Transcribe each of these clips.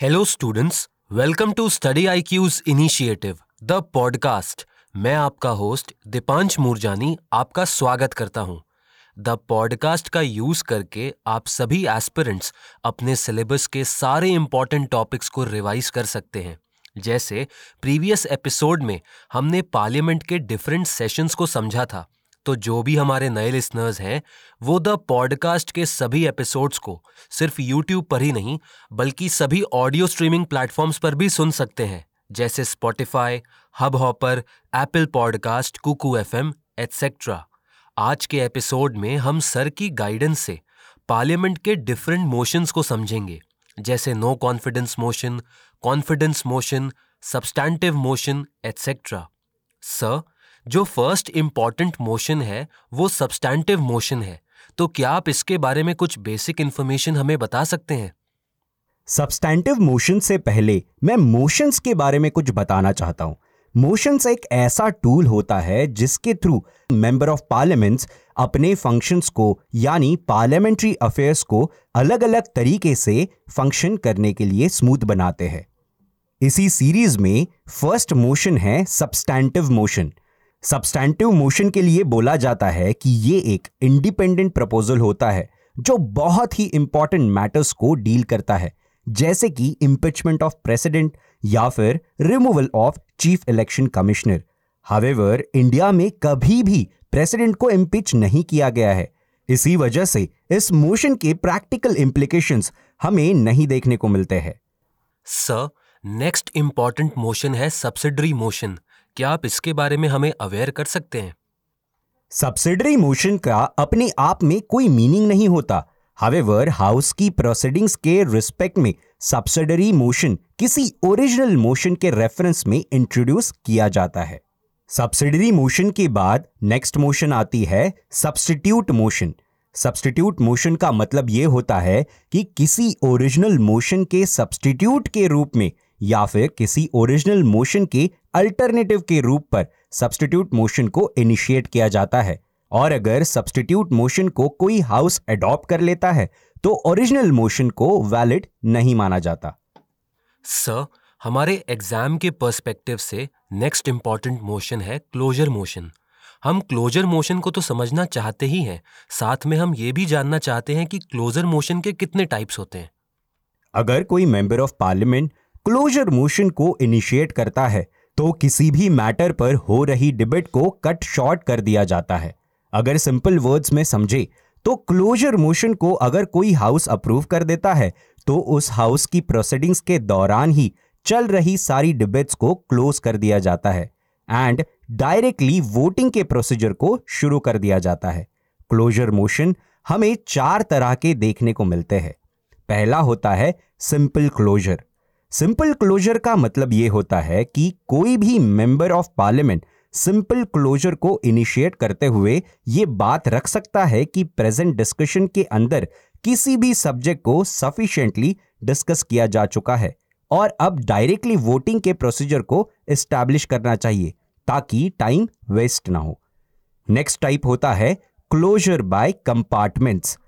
Hello students welcome to study I Q's initiative the podcast मैं आपका host Deepansh Moorjani आपका स्वागत करता हूँ। द पॉडकास्ट का यूज़ करके आप सभी एस्पिरेंट्स अपने सिलेबस के सारे इंपॉर्टेंट टॉपिक्स को रिवाइज कर सकते हैं। जैसे प्रीवियस एपिसोड में हमने पार्लियामेंट के डिफरेंट सेशंस को समझा था। तो जो भी हमारे नए लिसनर्स हैं, वो द पॉडकास्ट के सभी एपिसोड्स को सिर्फ़ यूट्यूब पर ही नहीं, बल्कि सभी ऑडियो स्ट्रीमिंग प्लेटफॉर्म्स पर भी सुन सकते हैं, जैसे Spotify Hubhopper Apple podcast Kuku F M etcetera आज के एपिसोड में हम सर की गाइडेंस से पार्लियामेंट के डिफरेंट मोशंस को समझेंगे, जैसे no confidence motion confidence motion substantive motion etcetera sir जो फ़र्स्ट इंपॉर्टेंट मोशन है, वो सब्सटैंटिव मोशन है। तो क्या आप इसके बारे में कुछ बेसिक इंफॉर्मेशन हमें बता सकते हैं? सब्सटैंटिव मोशन से पहले मैं मोशंस के बारे में कुछ बताना चाहता हूँ। मोशंस एक ऐसा टूल होता है जिसके थ्रू मेंबर ऑफ़ पार्लियामेंट्स अपने फ़ंक्शंस को, यानी पार्लियामेंट्री अफेयर्स को अलग अलग तरीके से फ़ंक्शन करने के लिए स्मूथ बनाते हैं। इसी सीरीज़ में फ़र्स्ट मोशन है सब्सटैंटिव मोशन सब्सटैंटिव मोशन के लिए बोला जाता है कि ये एक इंडिपेंडेंट प्रपोजल होता है, जो बहुत ही इंपॉर्टेंट मैटर्स को डील करता है, जैसे कि इम्पिचमेंट ऑफ़ प्रेसिडेंट या फिर removal of chief election commissioner however India में कभी भी प्रेसिडेंट को इम्पिच नहीं किया गया है। इसी वजह से इस मोशन के प्रैक्टिकल इंप्लीकेशंस हमें नहीं देखने को मिलते हैं। सर नेक्स्ट इंपॉर्टेंट मोशन है सब्सिडरी मोशन क्या आप इसके बारे में हमें अवेयर कर सकते हैं? सब्सिडरी मोशन का अपने आप में कोई मीनिंग नहीं होता। हावेवर हाउस की प्रोसीडिंग्स के रिस्पेक्ट में सब्सिडरी मोशन किसी ओरिजिनल मोशन के रेफरेंस में इंट्रोड्यूस किया जाता है। सब्सिडरी मोशन के बाद नेक्स्ट मोशन आती है सब्सटीट्यूट मोशन सब्सटीट्यूट मोशन का मतलब यह होता है कि किसी ओरिजिनल मोशन के सब्सटीट्यूट के रूप में या फिर किसी ओरिजिनल मोशन के अल्टरनेटिव के रूप पर सब्सटीट्यूट मोशन को इनिशिएट किया जाता है। और अगर सब्सटीट्यूट मोशन को कोई हाउस अडॉप्ट कर लेता है तो ओरिजिनल मोशन को वैलिड नहीं माना जाता। सर हमारे एग्ज़ाम के पर्सपेक्टिव से नेक्स्ट इंपॉर्टेंट मोशन है क्लोजर मोशन हम क्लोजर मोशन को तो समझना चाहते ही हैं साथ में हम ये भी जानना चाहते हैं कि क्लोजर मोशन के कितने टाइप्स होते हैं। अगर कोई member of parliament closure motion को इनिशिएट करता है तो किसी भी मैटर पर हो रही डिबेट को कट शॉर्ट कर दिया जाता है। अगर सिंपल वर्ड्स में समझे तो क्लोजर मोशन को अगर कोई हाउस अप्रूव कर देता है तो उस हाउस की प्रोसीडिंग्स के दौरान ही चल रही सारी डिबेट्स को क्लोज कर दिया जाता है एंड डायरेक्टली वोटिंग के प्रोसीजर को शुरू कर दिया जाता है। क्लोजर मोशन हमें चार तरह के देखने को मिलते हैं। पहला होता है सिंपल क्लोजर। सिंपल क्लोजर का मतलब यह होता है कि कोई भी member of parliament simple closure को इनिशिएट करते हुए यह बात रख सकता है कि प्रेजेंट डिस्कशन के अंदर किसी भी सब्जेक्ट को सफिशिएंटली डिस्कस किया जा चुका है और अब डायरेक्टली वोटिंग के प्रोसीजर को एस्टैब्लिश करना चाहिए ताकि टाइम वेस्ट ना हो। नेक्स्ट टाइप होता है क्लोजर बाय कंपार्टमेंट्स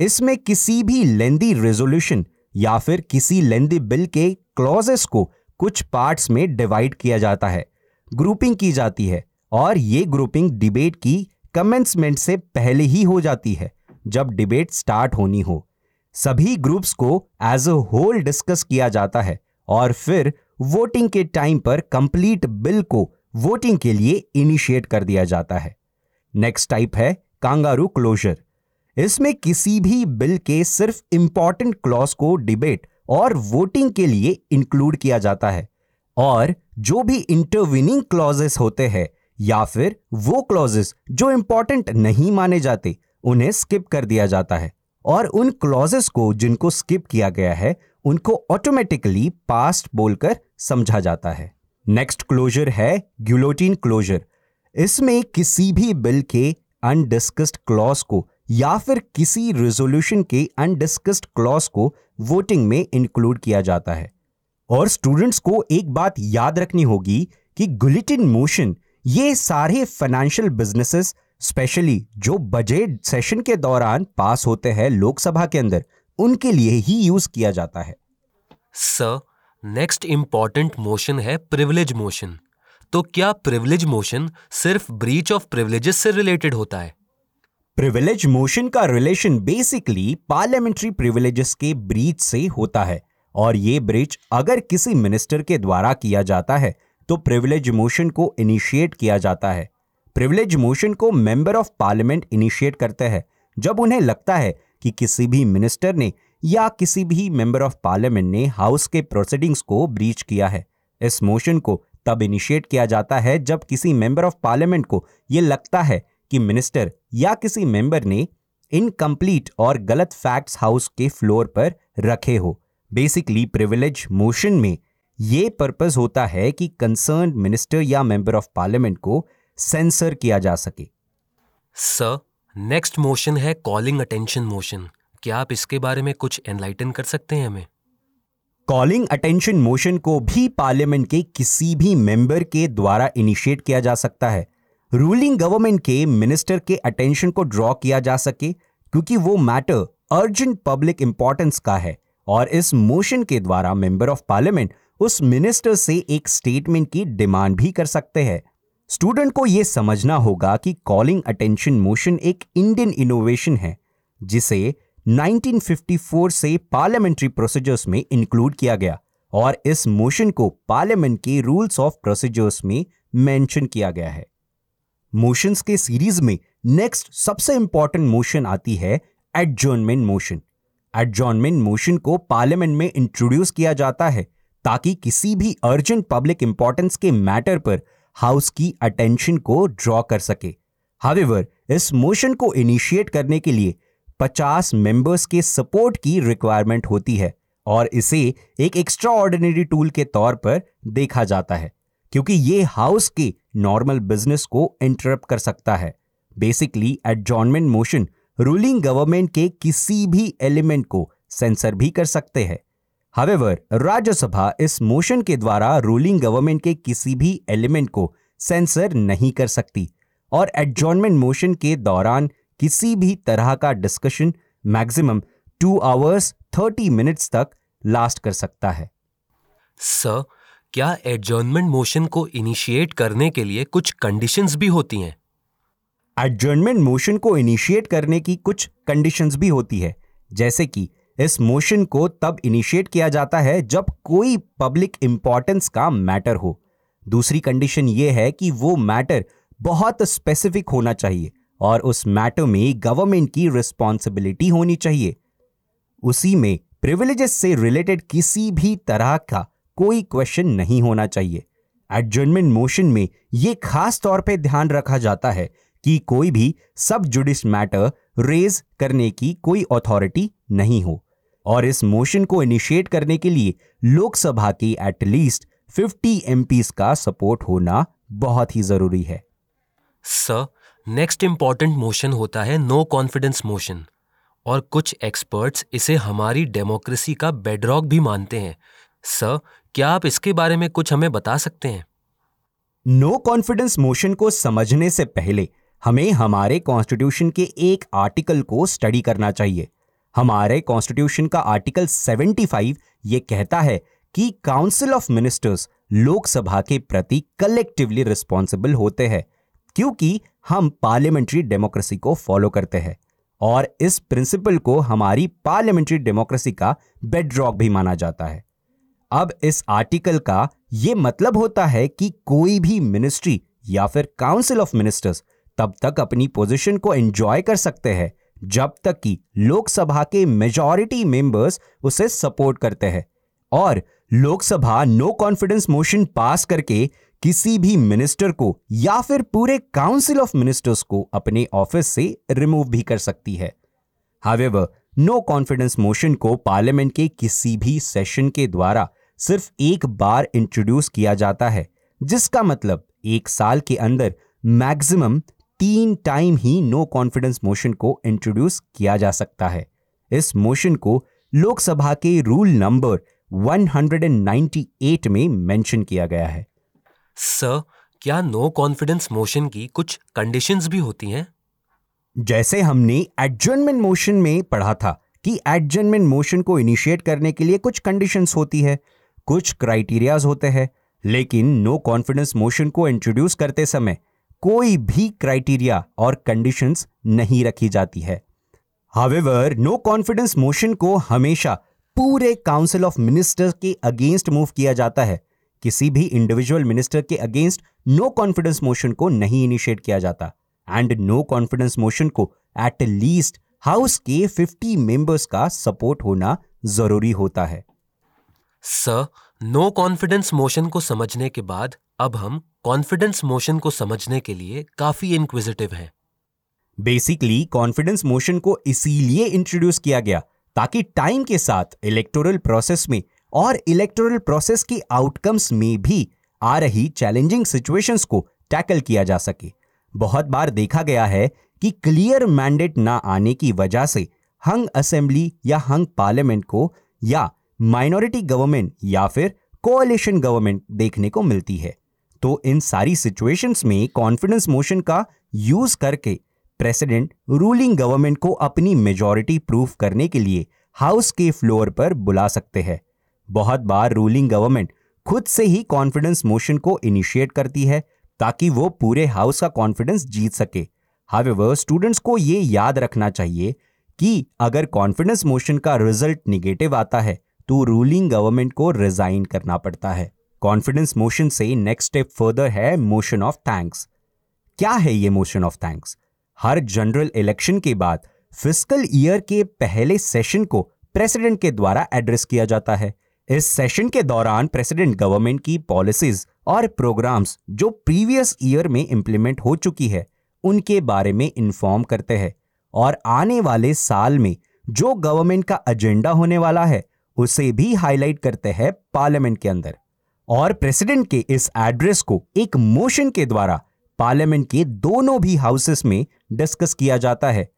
इसमें किसी भी लेंदी रेजोल्यूशन या फिर किसी लेंदी बिल के क्लॉजेस को कुछ पार्ट्स में डिवाइड किया जाता है, ग्रुपिंग की जाती है और ये ग्रुपिंग डिबेट की कमेंसमेंट से पहले ही हो जाती है, जब डिबेट स्टार्ट होनी हो। सभी ग्रुप्स को एज अ होल डिस्कस किया जाता है और फिर वोटिंग के टाइम पर कंप्लीट बिल को वोटिंग के लिए इनिशिएट कर दिया जाता है। नेक्स्ट टाइप है कांगारू क्लोजर। इसमें किसी भी बिल के सिर्फ़ इंपॉर्टेंट क्लॉज को डिबेट और वोटिंग के लिए इंक्लूड किया जाता है। और जो भी इंटरविनिंग क्लॉजेस होते हैं, या फिर वो क्लॉजेस जो इंपॉर्टेंट नहीं माने जाते, उन्हें स्किप कर दिया जाता है। और उन क्लॉजेस को जिनको स्किप किया गया है, उनको ऑटोमेटिकली पास्ट बोलकर समझा जाता है। नेक्स्ट क्लोजर है ग्यूलोटीन क्लोजर इसमें किसी भी बिल के अनडिस्कस्ड क्लॉज को या फिर किसी रेजोल्यूशन के अनडिस्कस्ड क्लॉज को वोटिंग में इंक्लूड किया जाता है। और स्टूडेंट्स को एक बात याद रखनी होगी कि गुलिटिन मोशन ये सारे फाइनेंशियल बिजनेसेस स्पेशली जो बजट सेशन के दौरान पास होते हैं लोकसभा के अंदर, उनके लिए ही यूज़ किया जाता है। सर नेक्स्ट इंपॉर्टेंट मोशन है प्रिविलेज मोशन तो क्या प्रिविलेज मोशन सिर्फ़ ब्रीच ऑफ़ प्रिविलेजेस से रिलेटेड होता है? प्रिविलेज मोशन का रिलेशन बेसिकली पार्लियामेंट्री प्रिविलेजेस के ब्रीच से होता है। और ये ब्रीच अगर किसी मिनिस्टर के द्वारा किया जाता है तो प्रिविलेज मोशन को इनिशिएट किया जाता है। प्रिविलेज मोशन को मेंबर ऑफ़ पार्लियामेंट इनिशिएट करते हैं, जब उन्हें लगता है कि किसी भी मिनिस्टर ने या किसी भी मेंबर ऑफ़ पार्लियामेंट ने हाउस के प्रोसीडिंग्स को ब्रीच किया है। इस मोशन को तब इनिशिएट किया जाता है जब किसी मेंबर ऑफ़ पार्लियामेंट को यह लगता है कि मिनिस्टर या किसी मेंबर ने इनकम्प्लीट और गलत फैक्ट्स हाउस के फ्लोर पर रखे हो। बेसिकली प्रिविलेज मोशन में ये पर्पज होता है कि कंसर्न मिनिस्टर या मेंबर ऑफ़ पार्लियामेंट को सेंसर किया जा सके। सर नेक्स्ट मोशन है कॉलिंग अटेंशन मोशन क्या आप इसके बारे में कुछ एनलाइटन कर सकते हैं हमें? कॉलिंग अटेंशन मोशन को भी पार्लियामेंट के किसी भी मेंबर के द्वारा इनिशिएट किया जा सकता है। रूलिंग गवर्नमेंट के मिनिस्टर के अटेंशन को ड्रॉ किया जा सके, क्योंकि वो मैटर अर्जेंट पब्लिक इंपॉर्टेंस का है और इस मोशन के द्वारा मेंबर ऑफ़ पार्लियामेंट उस मिनिस्टर से एक स्टेटमेंट की डिमांड भी कर सकते हैं। स्टूडेंट को यह समझना होगा कि कॉलिंग अटेंशन मोशन एक इंडियन इनोवेशन है, जिसे 1954 से पार्लियामेंट्री प्रोसीजर्स में इंक्लूड किया गया और इस मोशन को पार्लियामेंट के रूल्स ऑफ़ प्रोसीजर्स में मेंशन किया गया है। मोशंस के सीरीज़ में नेक्स्ट सबसे इंपॉर्टेंट मोशन आती है एडजॉर्नमेंट मोशन एडजॉर्नमेंट मोशन को पार्लियामेंट में इंट्रोड्यूस किया जाता है ताकि किसी भी अर्जेंट पब्लिक इंपॉर्टेंस के मैटर पर हाउस की अटेंशन को ड्रॉ कर सके. हावेवर इस मोशन को इनिशिएट करने के लिए 50 मेंबर्स के सपोर्ट की रिक्वायरमेंट होती है और इसे एक एक्स्ट्रा ऑर्डिनरी टूल के तौर पर देखा जाता है, क्योंकि ये हाउस के नॉर्मल बिज़नेस को इंटरप्ट कर सकता है। Basically adjournment motion ruling government के किसी भी एलिमेंट को सेंसर भी कर सकते हैं। हावेवर राज्यसभा इस मोशन के द्वारा रूलिंग गवर्नमेंट के किसी भी एलिमेंट को सेंसर नहीं कर सकती। और एडजॉनमेंट मोशन के दौरान किसी भी तरह का discussion maximum two hours thirty minutes तक लास्ट कर सकता है। सर क्या एडजॉर्नमेंट मोशन को इनिशिएट करने के लिए कुछ कंडीशंस भी होती हैं? एडजर्नमेंट मोशन को इनिशिएट करने की कुछ कंडीशंस भी होती है। जैसे कि, इस मोशन को तब इनिशिएट किया जाता है जब कोई पब्लिक इंपॉर्टेंस का मैटर हो। दूसरी कंडीशन यह है कि वो मैटर बहुत स्पेसिफिक होना चाहिए और उस मैटर में गवर्नमेंट की रिस्पॉन्सिबिलिटी होनी चाहिए। उसी में प्रिविलेजेस से रिलेटेड किसी भी तरह का कोई क्वेश्चन नहीं होना चाहिए। एडजमेंट मोशन में यह खास तौर पे ध्यान रखा जाता है कि कोई भी सब जुडिस मैटर रेज करने की कोई अथॉरिटी नहीं हो। और इस मोशन को इनिशिएट करने के लिए लोकसभा की एटलीस्ट 50 एमपीस का सपोर्ट होना बहुत ही ज़रूरी है। सर नेक्स्ट इंपॉर्टेंट मोशन होता है नो कॉन्फिडेंस मोशन और कुछ एक्सपर्ट्स इसे हमारी डेमोक्रेसी का बेडरॉक भी मानते हैं। सर क्या आप इसके बारे में कुछ हमें बता सकते हैं? नो कॉन्फिडेंस मोशन को समझने से पहले हमें हमारे कॉन्स्टिट्यूशन के एक आर्टिकल को स्टडी करना चाहिए। हमारे कॉन्स्टिट्यूशन का आर्टिकल 75 ये कहता है कि काउंसिल ऑफ़ मिनिस्टर्स लोकसभा के प्रति कलेक्टिवली रिस्पॉन्सिबल होते हैं, क्योंकि हम पार्लियामेंट्री डेमोक्रेसी को फॉलो करते हैं और इस प्रिंसिपल को हमारी पार्लियामेंट्री डेमोक्रेसी का बेडरॉक भी माना जाता है। अब इस आर्टिकल का यह मतलब होता है कि कोई भी मिनिस्ट्री या फिर काउंसिल ऑफ़ मिनिस्टर्स तब तक अपनी पोजीशन को एंजॉय कर सकते हैं, जब तक कि लोकसभा के मेजॉरिटी मेंबर्स उसे सपोर्ट करते हैं। और Lok Sabha no confidence motion pass करके किसी भी मिनिस्टर को या फिर पूरे काउंसिल ऑफ़ मिनिस्टर्स को अपने ऑफ़िस से रिमूव भी कर सकती है। हावेवर नो कॉन्फिडेंस मोशन को पार्लियामेंट के किसी भी सेशन के द्वारा सिर्फ़ एक बार इंट्रोड्यूस किया जाता है जिसका मतलब एक साल के अंदर मैक्सिमम तीन टाइम ही नो कॉन्फिडेंस मोशन को इंट्रोड्यूस किया जा सकता है। इस मोशन को लोकसभा के रूल नंबर 198 में मेंशन किया गया है। सर क्या नो कॉन्फिडेंस मोशन की कुछ कंडीशंस भी होती हैं? जैसे हमने एडजर्नमेंट मोशन में पढ़ा था कि एडजमेंट मोशन को इनिशिएट करने के लिए कुछ कंडीशंस होती है। कुछ क्राइटेरियाज होते हैं, लेकिन नो कॉन्फिडेंस मोशन को इंट्रोड्यूस करते समय कोई भी क्राइटेरिया और कंडीशंस नहीं रखी जाती है। हावेवर नो कॉन्फिडेंस मोशन को हमेशा पूरे काउंसिल ऑफ़ मिनिस्टर्स के अगेंस्ट मूव किया जाता है। किसी भी इंडिविजुअल मिनिस्टर के अगेंस्ट नो कॉन्फिडेंस मोशन को नहीं इनिशिएट किया जाता। एंड नो कॉन्फिडेंस मोशन को एट लीस्ट हाउस के 50 मेंबर्स का सपोर्ट होना ज़रूरी होता है। सर नो कॉन्फिडेंस मोशन को समझने के बाद, अब हम कॉन्फिडेंस मोशन को समझने के लिए काफ़ी इंक्विजिटिव हैं। बेसिकली कॉन्फिडेंस मोशन को इसीलिए इंट्रोड्यूस किया गया ताकि टाइम के साथ इलेक्टोरल प्रोसेस में और इलेक्टोरल प्रोसेस की आउटकम्स में भी आ रही चैलेंजिंग सिचुएशंस को टैकल किया जा सके। बहुत बार देखा गया है कि क्लियर मैंडेट ना आने की वजह से हंग असेंबली या हंग पार्लियामेंट को या माइनॉरिटी गवर्नमेंट या फिर कोalition गवर्नमेंट देखने को मिलती है। तो इन सारी सिचुएशंस में कॉन्फिडेंस मोशन का यूज़ करके प्रेसिडेंट रूलिंग गवर्नमेंट को अपनी मेजॉरिटी प्रूफ करने के लिए हाउस के फ्लोर पर बुला सकते हैं। बहुत बार रूलिंग गवर्नमेंट खुद से ही कॉन्फिडेंस मोशन को इनिशिएट करती है ताकि वो पूरे हाउस का कॉन्फिडेंस जीत सके। हावेवर स्टूडेंट्स को ये याद रखना चाहिए कि अगर कॉन्फिडेंस मोशन का रिज़ल्ट निगेटिव आता है तो रूलिंग गवर्नमेंट को रिजाइन करना पड़ता है। कॉन्फिडेंस मोशन से नेक्स्ट स्टेप फर्दर है मोशन ऑफ़ थैंक्स क्या है ये मोशन ऑफ़ थैंक्स हर जनरल इलेक्शन के बाद फ़िज़िकल ईयर के पहले सेशन को प्रेसिडेंट के द्वारा एड्रेस किया जाता है। इस सेशन के दौरान प्रेसिडेंट गवर्नमेंट की पॉलिसीज़ और प्रोग्राम्स जो प्रीवियस ईयर में इंप्लीमेंट हो चुकी है, उनके बारे में इन्फॉर्म करते हैं। और आने वाले साल में जो गवर्नमेंट का एजेंडा होने वाला है उसे भी हाईलाइट करते हैं पार्लियामेंट के अंदर। और प्रेसिडेंट के इस एड्रेस को एक मोशन के द्वारा पार्लियामेंट के दोनों भी हाउसेस में डिस्कस किया जाता है,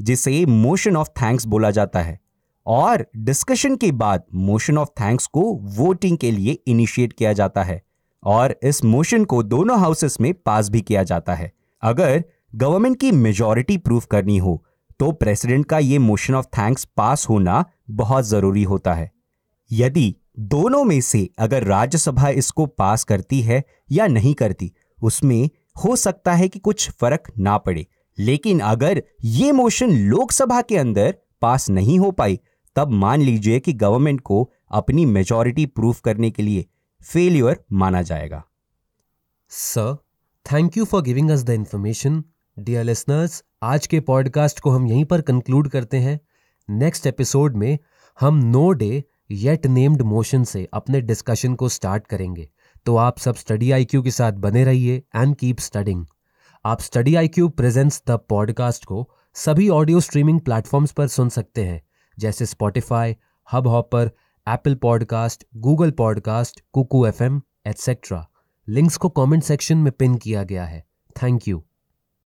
जिसे मोशन ऑफ़ थैंक्स बोला जाता है। और डिस्कशन के बाद मोशन ऑफ़ थैंक्स को वोटिंग के लिए इनिशिएट किया जाता है। और इस मोशन को दोनों हाउसेस में पास भी किया जाता है। अगर गवर्नमेंट की मेजॉरिटी प्रूफ करनी हो तो प्रेसिडेंट का ये मोशन ऑफ़ थैंक्स पास होना बहुत ज़रूरी होता है। यदि दोनों में से अगर राज्यसभा इसको पास करती है या नहीं करती, उसमें हो सकता है कि कुछ फ़र्क ना पड़े। लेकिन अगर ये मोशन लोकसभा के अंदर पास नहीं हो पाई, तब मान लीजिए कि गवर्नमेंट को अपनी मेजॉरिटी प्रूफ करने के लिए फेलियर माना जाएगा। Sir thank you for giving us the information dear listeners आज के पॉडकास्ट को हम यहीं पर कंक्लूड करते हैं। नेक्स्ट एपिसोड में हम no day yet named motion से अपने डिस्कशन को स्टार्ट करेंगे। तो आप सब स्टडी आईक्यू के साथ बने रहिए एंड कीप स्टडिंग आप study I Q presents the podcast को सभी ऑडियो स्ट्रीमिंग प्लेटफॉर्म्स पर सुन सकते हैं, जैसे Spotify Hubhopper Apple podcast Google podcast Kuku F M etcetera links को कमेंट सेक्शन में पिन किया गया है। Thank you